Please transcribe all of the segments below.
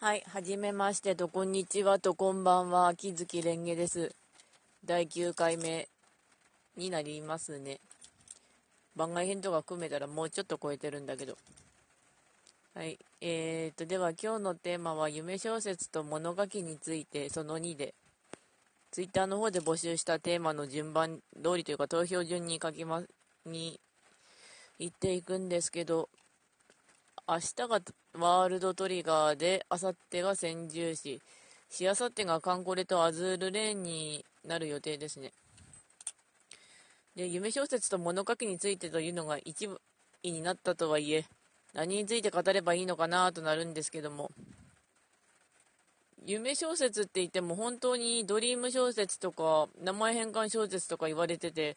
はい、はじめましてと、こんにちはと、こんばんは、木月蓮華です。第9回目になりますね。番外編とか組めたらもうちょっと超えてるんだけど。はい、えーと、では今日のテーマは、夢小説と物書きについて、その2で、ツイッターの方で募集したテーマの順番通りというか、投票順に書きま、に、行っていくんですけど、明日がワールドトリガーで、あさってが千住市、しあさってがカンコレとアズールレーンになる予定ですね。で、夢小説と物書きについてというのが一部になったとはいえ、何について語ればいいのかなとなるんですけども、夢小説って言っても本当にドリーム小説とか名前変換小説とか言われてて、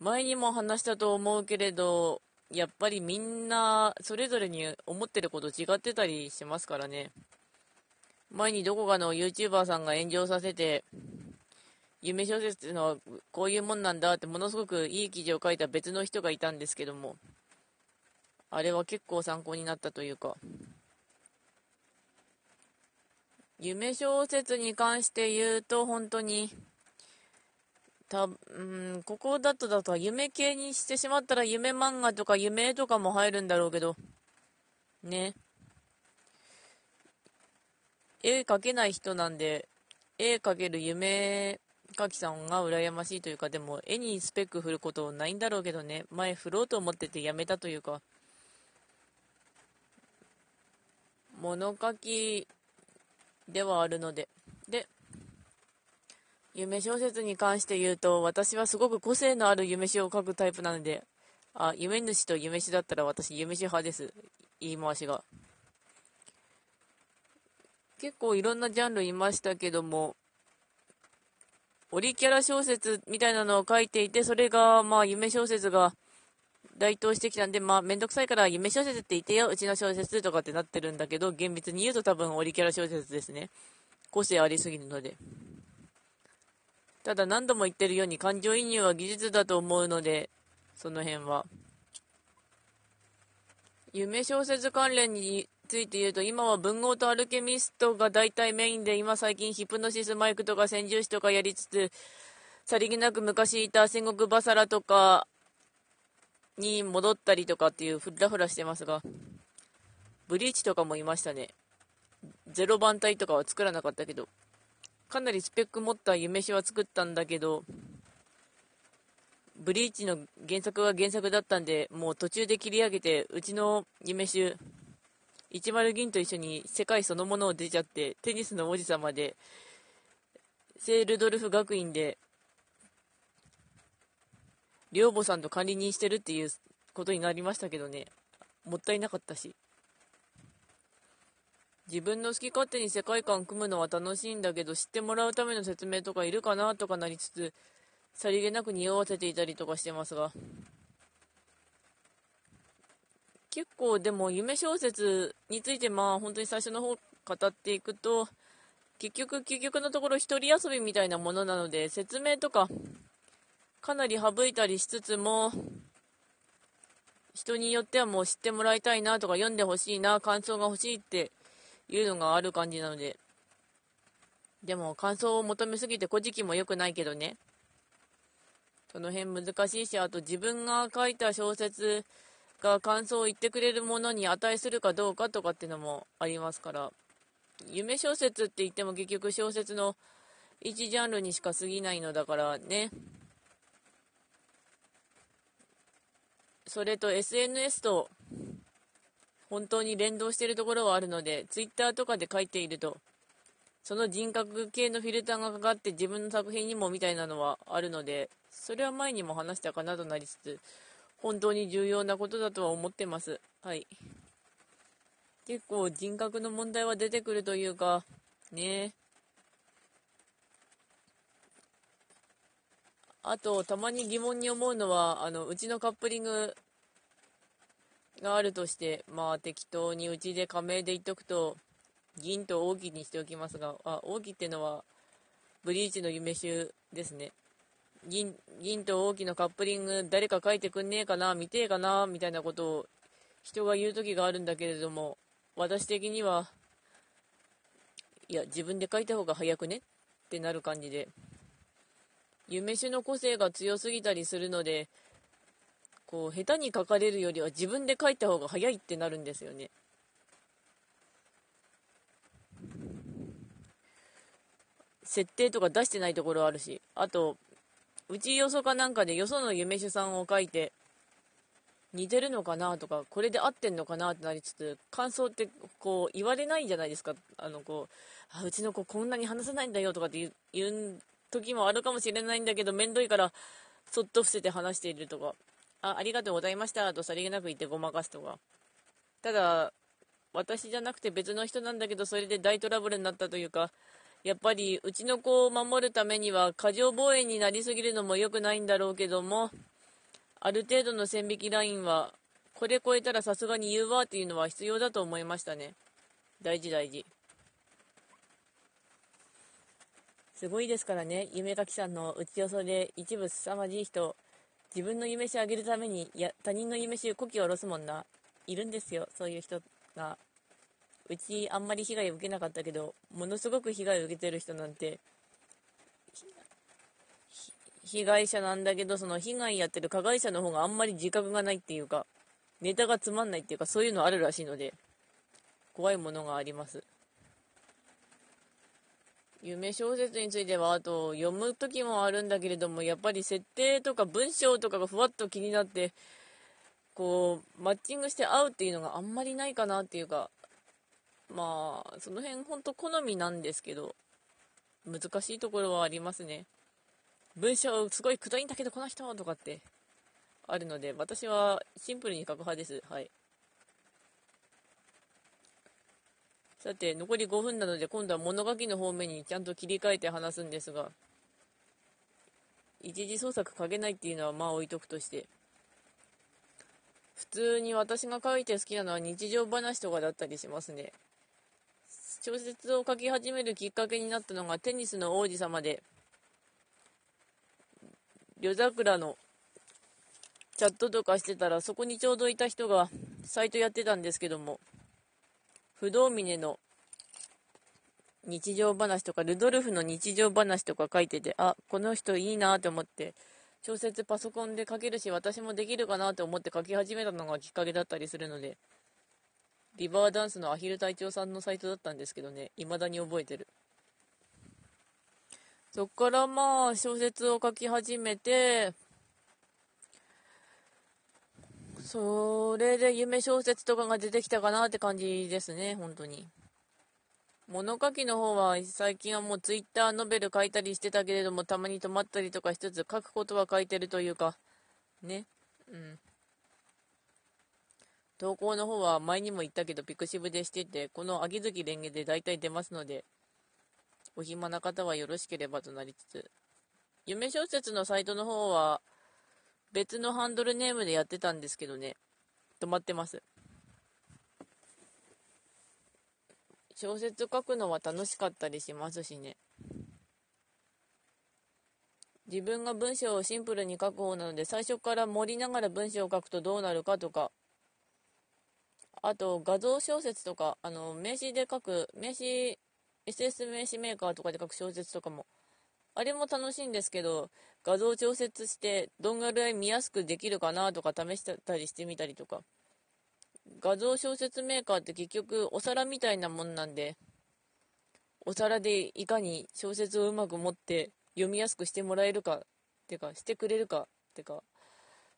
前にも話したと思うけれど、やっぱりみんなそれぞれに思ってること違ってたりしますからね。前にどこかの YouTuber さんが炎上させて、夢小説っていうのはこういうもんなんだってものすごくいい記事を書いた別の人がいたんですけども、あれは結構参考になったというか、夢小説に関して言うと本当に、た、うん、ここだとだと夢系にしてしまったら夢漫画とか夢とかも入るんだろうけど、ね。絵描けない人なんで、絵描ける夢描きさんが羨ましいというか、でも絵にスペック振ることないんだろうけどね、前振ろうと思っててやめたというか、物書きではあるので、で、夢小説に関して言うと、私はすごく個性のある夢詩を書くタイプなので、あ、夢主と夢詩だったら私夢詩派です。言い回しが。結構いろんなジャンルいましたけども、オリキャラ小説みたいなのを書いていて、それが、まあ、夢小説が台頭してきたんで、まあ、めんどくさいから夢小説って言ってよ、うちの小説とかってなってるんだけど、厳密に言うと多分オリキャラ小説ですね。個性ありすぎるので。ただ何度も言ってるように感情移入は技術だと思うので、その辺は。夢小説関連について言うと、今は文豪とアルケミストが大体メインで、今最近ヒプノシスマイクとか戦獣士とかやりつつ、さりげなく昔いた戦国バサラとかに戻ったりとかっていうフラフラしてますが、ブリーチとかもいましたね。ゼロ番隊とかは作らなかったけど。かなりスペック持った夢詩は作ったんだけど、ブリーチの原作が原作だったんで、もう途中で切り上げて、うちの夢集、10銀と一緒に世界そのものを出ちゃって、テニスの王子様で、聖ルドルフ学院で、寮母さんと管理人してるっていうことになりましたけどね、もったいなかったし。自分の好き勝手に世界観組むのは楽しいんだけど、知ってもらうための説明とかいるかなとかなりつつ、さりげなく匂わせていたりとかしてますが。結構でも夢小説についてまあ本当に最初の方語っていくと、結局、究極のところ一人遊びみたいなものなので、説明とか、かなり省いたりしつつも、人によってはもう知ってもらいたいなとか読んでほしいな、感想が欲しいっていうのがある感じなので。でも感想を求めすぎて古事記も良くないけどね。その辺難しいし、あと自分が書いた小説が感想を言ってくれるものに値するかどうかとかっていうのもありますから、夢小説って言っても結局小説の一ジャンルにしか過ぎないのだからね。それと SNS と本当に連動しているところはあるので、ツイッターとかで書いていると、その人格系のフィルターがかかって自分の作品にもみたいなのはあるので、それは前にも話したかなとなりつつ、本当に重要なことだとは思ってます。はい。結構人格の問題は出てくるというか、ねあと、たまに疑問に思うのは、あの、うちのカップリングがあるとして、まあ適当にうちで加盟で言っとくと、銀と王騎にしておきますが、あ、王騎ってのは、ブリーチの夢集ですね。銀、銀と王騎のカップリング誰か書いてくんねえかな、見てえかな、みたいなことを人が言う時があるんだけれども、私的には、いや、自分で書いた方が早くね？ってなる感じで、夢種の個性が強すぎたりするので、こう、下手に書かれるよりは自分で書いた方が早いってなるんですよね。設定とか出してないところあるし、あと、うちよそかなんかでよその夢主さんを書いて、似てるのかなとか、これで合ってんのかなってなりつつ、感想ってこう言われないじゃないですか。あのこう、あうちの子こんなに話せないんだよとかって言う時もあるかもしれないんだけど、めんどいから、そっと伏せて話しているとか、あ、ありがとうございましたとさりげなく言ってごまかすとか。ただ、私じゃなくて別の人なんだけど、それで大トラブルになったというか、やっぱりうちの子を守るためには過剰防衛になりすぎるのも良くないんだろうけども、ある程度の線引きラインは、これ超えたらさすがに言うわっていうのは必要だと思いましたね。大事大事。すごいですからね、夢かきさんのうち予想で一部凄まじい人、自分の夢し上げるために、や、他人の夢しこきを下ろすもんな。いるんですよ、そういう人が。うちあんまり被害を受けなかったけど、ものすごく被害を受けてる人なんて、被害者なんだけど、その被害やってる加害者の方があんまり自覚がないっていうか、ネタがつまんないっていうか、そういうのあるらしいので、怖いものがあります。夢小説については、あと、読む時もあるんだけれども、やっぱり設定とか文章とかがふわっと気になって、こう、マッチングして合うっていうのがあんまりないかなっていうか、まあ、その辺ほんと好みなんですけど、難しいところはありますね。文章すごいくどいんだけど、この人とかってあるので、私はシンプルに書く派です。はい。さて、残り5分なので、今度は物書きの方面にちゃんと切り替えて話すんですが、一時創作書けないっていうのはまあ置いとくとして、普通に私が書いて好きなのは日常話とかだったりしますね。小説を書き始めるきっかけになったのがテニスの王子様で、夜桜のチャットとかしてたら、そこにちょうどいた人がサイトやってたんですけども、不動峰の日常話とか、ルドルフの日常話とか書いてて、あ、この人いいなと思って、小説パソコンで書けるし、私もできるかなと思って書き始めたのがきっかけだったりするので、リバーダンスのアヒル隊長さんのサイトだったんですけどね、未だに覚えてる。そっからまあ、小説を書き始めて、それで夢小説とかが出てきたかなって感じですね、本当に。物書きの方は最近はもうツイッターノベル書いたりしてたけれども、たまに止まったりとかしつつ書くことは書いてるというか、ね。うん。投稿の方は前にも言ったけど、ピクシブでしてて、この秋月蓮華で大体出ますので、お暇な方はよろしければとなりつつ、夢小説のサイトの方は、別のハンドルネームでやってたんですけどね、止まってます。小説書くのは楽しかったりしますしね。自分が文章をシンプルに書く方なので、最初から盛りながら文章を書くとどうなるかとか、あと画像小説とか、あの、名詞で書く、名詞、SS 名詞メーカーとかで書く小説とかもあれも楽しいんですけど、画像調節してどんぐらい見やすくできるかなとか試したりしてみたりとか。画像小説メーカーって結局お皿みたいなもんなんで、お皿でいかに小説をうまく持って読みやすくしてもらえるか、ってか、してくれるか、ってか、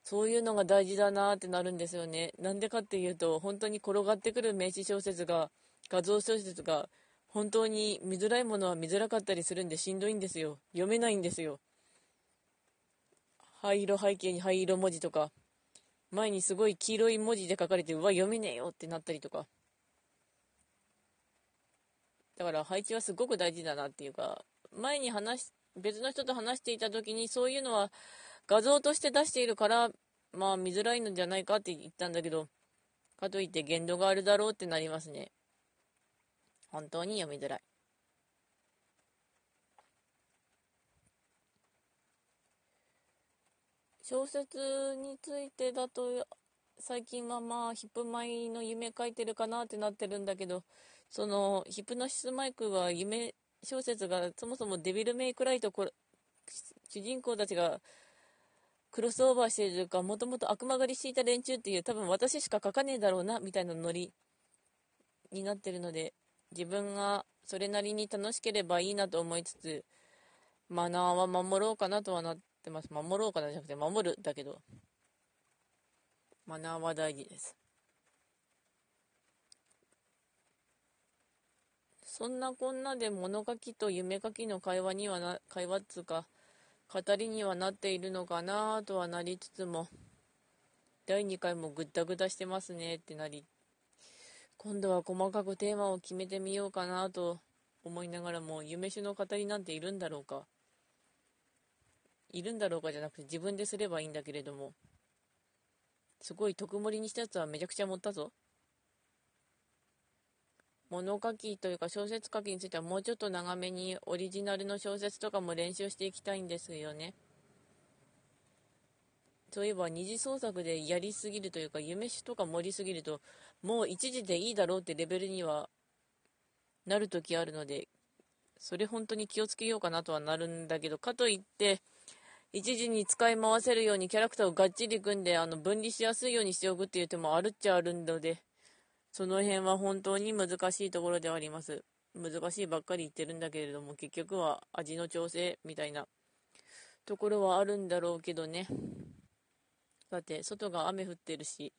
そういうのが大事だなってなるんですよね。なんでかっていうと、本当に転がってくる名詞小説が、画像小説が本当に見づらいものは見づらかったりするんでしんどいんですよ。読めないんですよ。灰色背景に灰色文字とか、前にすごい黄色い文字で書かれて、うわ、読めねえよってなったりとか。だから配置はすごく大事だなっていうか、前に話し、別の人と話していた時にそういうのは画像として出しているから、まあ見づらいのじゃないかって言ったんだけど、かといって限度があるだろうってなりますね。本当に読みづらい。小説についてだと、最近はまあ、ヒップマイの夢書いてるかなってなってるんだけど、そのヒプノシスマイクは夢小説がそもそもデビルメイクライとこ主人公たちがクロスオーバーしているかもともと悪魔狩りしていた連中っていう多分私しか書かねえだろうなみたいなノリになってるので自分がそれなりに楽しければいいなと思いつつマナーは守ろうかなとはなってます。守ろうかなじゃなくて守るだけど。マナーは大事です。そんなこんなで物書きと夢書きの会話にはな会話っつうか語りにはなっているのかなとはなりつつも第2回もぐったぐたしてますねってなり今度は細かくテーマを決めてみようかなと思いながらも夢酒の語りなんているんだろうか。いるんだろうかじゃなくて自分ですればいいんだけれどもすごい特盛りにしたやつはめちゃくちゃ持ったぞ物書きというか小説書きについてはもうちょっと長めにオリジナルの小説とかも練習していきたいんですよね。そういえば二次創作でやりすぎるというか夢詩とか盛りすぎるともう一時でいいだろうってレベルにはなる時あるのでそれ本当に気をつけようかなとはなるんだけどかといって一時に使い回せるようにキャラクターをがっちり組んであの分離しやすいようにしておくっていう手もあるっちゃあるのでその辺は本当に難しいところではあります。難しいばっかり言ってるんだけれども、結局は味の調整みたいなところはあるんだろうけどね。だって、外が雨降ってるし、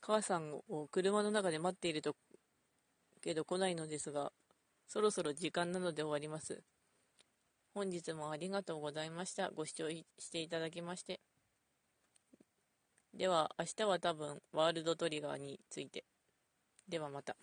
母さんを車の中で待っていると、けど来ないのですが、そろそろ時間なので終わります。本日もありがとうございました。ご視聴していただきまして。では、明日は多分、ワールドトリガーについて。ではまた。